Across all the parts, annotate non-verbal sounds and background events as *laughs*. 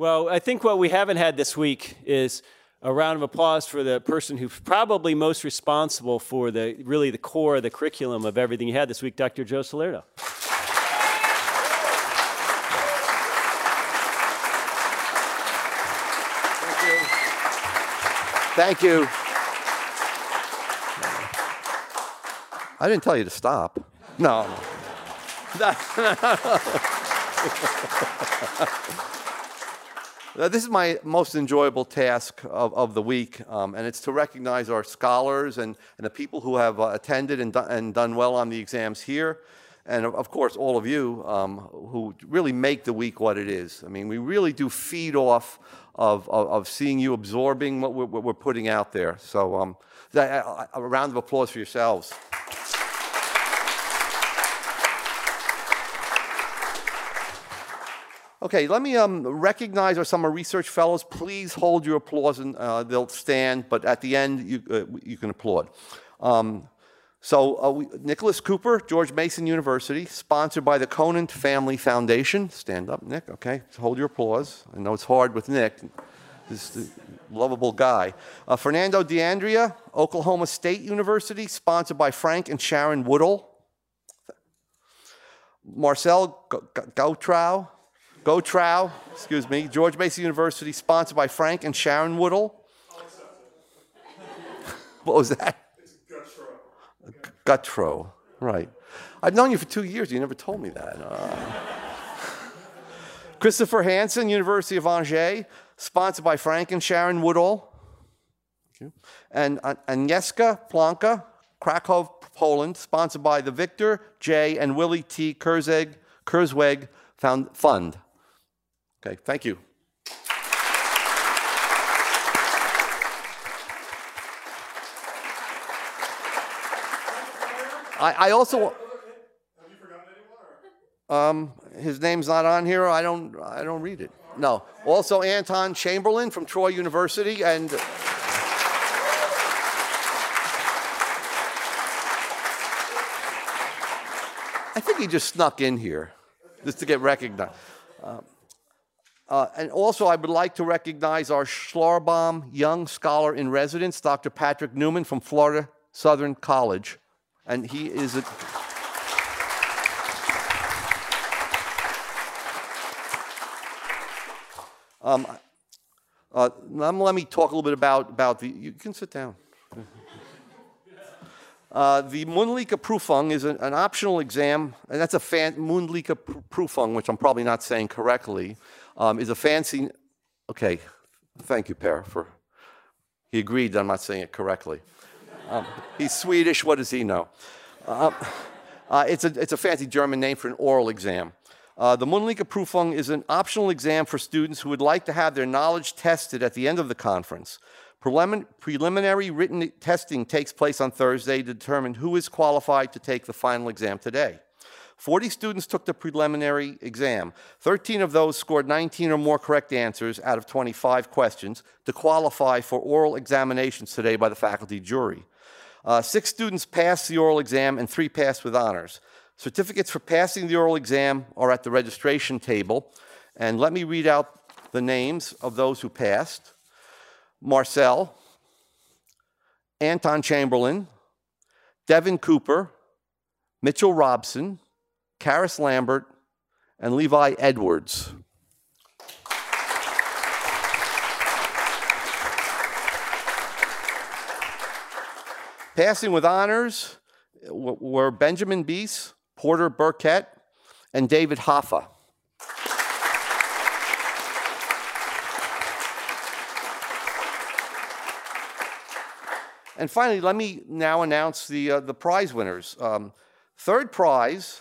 Well, I think what we haven't had this week is a round of applause for the person who's probably most responsible for the really the core of the curriculum of everything you had this week, Dr. Joe Salerno. Thank you. Thank you. I didn't tell you to stop. No. *laughs* Now, this is my most enjoyable task of, of the week, um, and it's to recognize our scholars and, and the people who have uh, attended and, do, and done well on the exams here, and of, course, all of you um, who really make the week what it is. I mean, we really do feed off of, of, of seeing you absorbing what we're, what we're putting out there. So, um, a, a round of applause for yourselves. Okay, let me um, recognize our summer research fellows. Please hold your applause and uh, they'll stand, but at the end you, uh, you can applaud. Um, so, uh, we, Nicholas Cooper, George Mason University, sponsored by the Conant Family Foundation. Stand up, Nick, okay? Hold your applause. I know it's hard with Nick, this lovable guy. Uh, Fernando D'Andrea, Oklahoma State University, sponsored by Frank and Sharon Woodall. Marcel Gautrow, Go Trow, excuse me, George Mason University, sponsored by Frank and Sharon Woodall. *laughs* what was that? Guttro, right. I've known you for two years. You never told me that. Uh, *laughs* Christopher Hansen, University of Angers, sponsored by Frank and Sharon Woodall. And uh, Agnieszka Planka, Krakow, Poland, sponsored by the Victor J. and Willie T. Kurzweg, Kurzweg Fund. Okay, thank you. I, I also. Have you forgotten anyone? Um, his name's not on here. I don't. I don't read it. No. Also, Anton Chamberlain from Troy University, and I think he just snuck in here just to get recognized. Um, uh, and also, I would like to recognize our Schlarbaum Young Scholar in Residence, Dr. Patrick Newman from Florida Southern College. And he is a. Um, uh, let me talk a little bit about, about the. You can sit down. Uh, the Mündliche Prüfung is an, an, optional exam, and that's a fan, Mündliche Prüfung, which I'm probably not saying correctly, um, is a fancy. Okay, thank you, Per, for. He agreed that I'm not saying it correctly. Um, he's Swedish. What does he know? Uh, uh, it's, a, it's a fancy German name for an oral exam. Uh, the Mündliche Prüfung is an optional exam for students who would like to have their knowledge tested at the end of the conference. Preliminary written testing takes place on Thursday to determine who is qualified to take the final exam today. 40 students took the preliminary exam. 13 of those scored 19 or more correct answers out of 25 questions to qualify for oral examinations today by the faculty jury. Uh, six students passed the oral exam and three passed with honors. Certificates for passing the oral exam are at the registration table. And let me read out the names of those who passed. Marcel, Anton Chamberlain, Devin Cooper, Mitchell Robson, Karis Lambert, and Levi Edwards. Passing with honors were Benjamin Bies, Porter Burkett, and David Hoffa. And finally, let me now announce the, uh, the prize winners. Um, third prize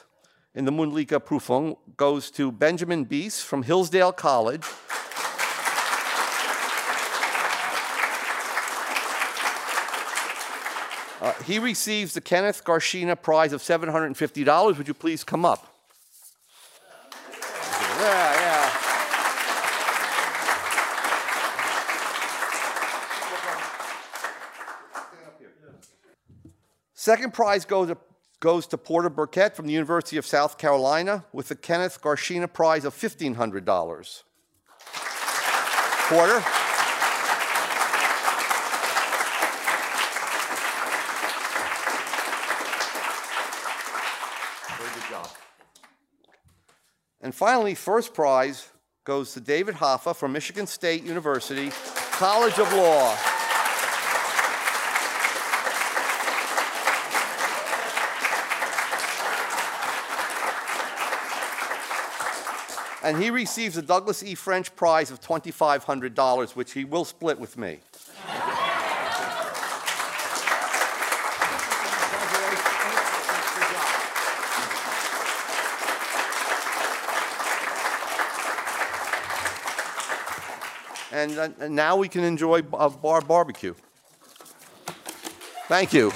in the Mündliche Prüfung goes to Benjamin Bies from Hillsdale College. Uh, he receives the Kenneth Garschina Prize of $750. Would you please come up? Yeah, yeah. Second prize goes to, goes to Porter Burkett from the University of South Carolina with the Kenneth Garschina Prize of $1,500. Porter. Very good job. And finally, first prize goes to David Hoffa from Michigan State University College of Law. And he receives a Douglas E. French Prize of $2,500, which he will split with me. And, uh, and now we can enjoy a bar barbecue. Thank you.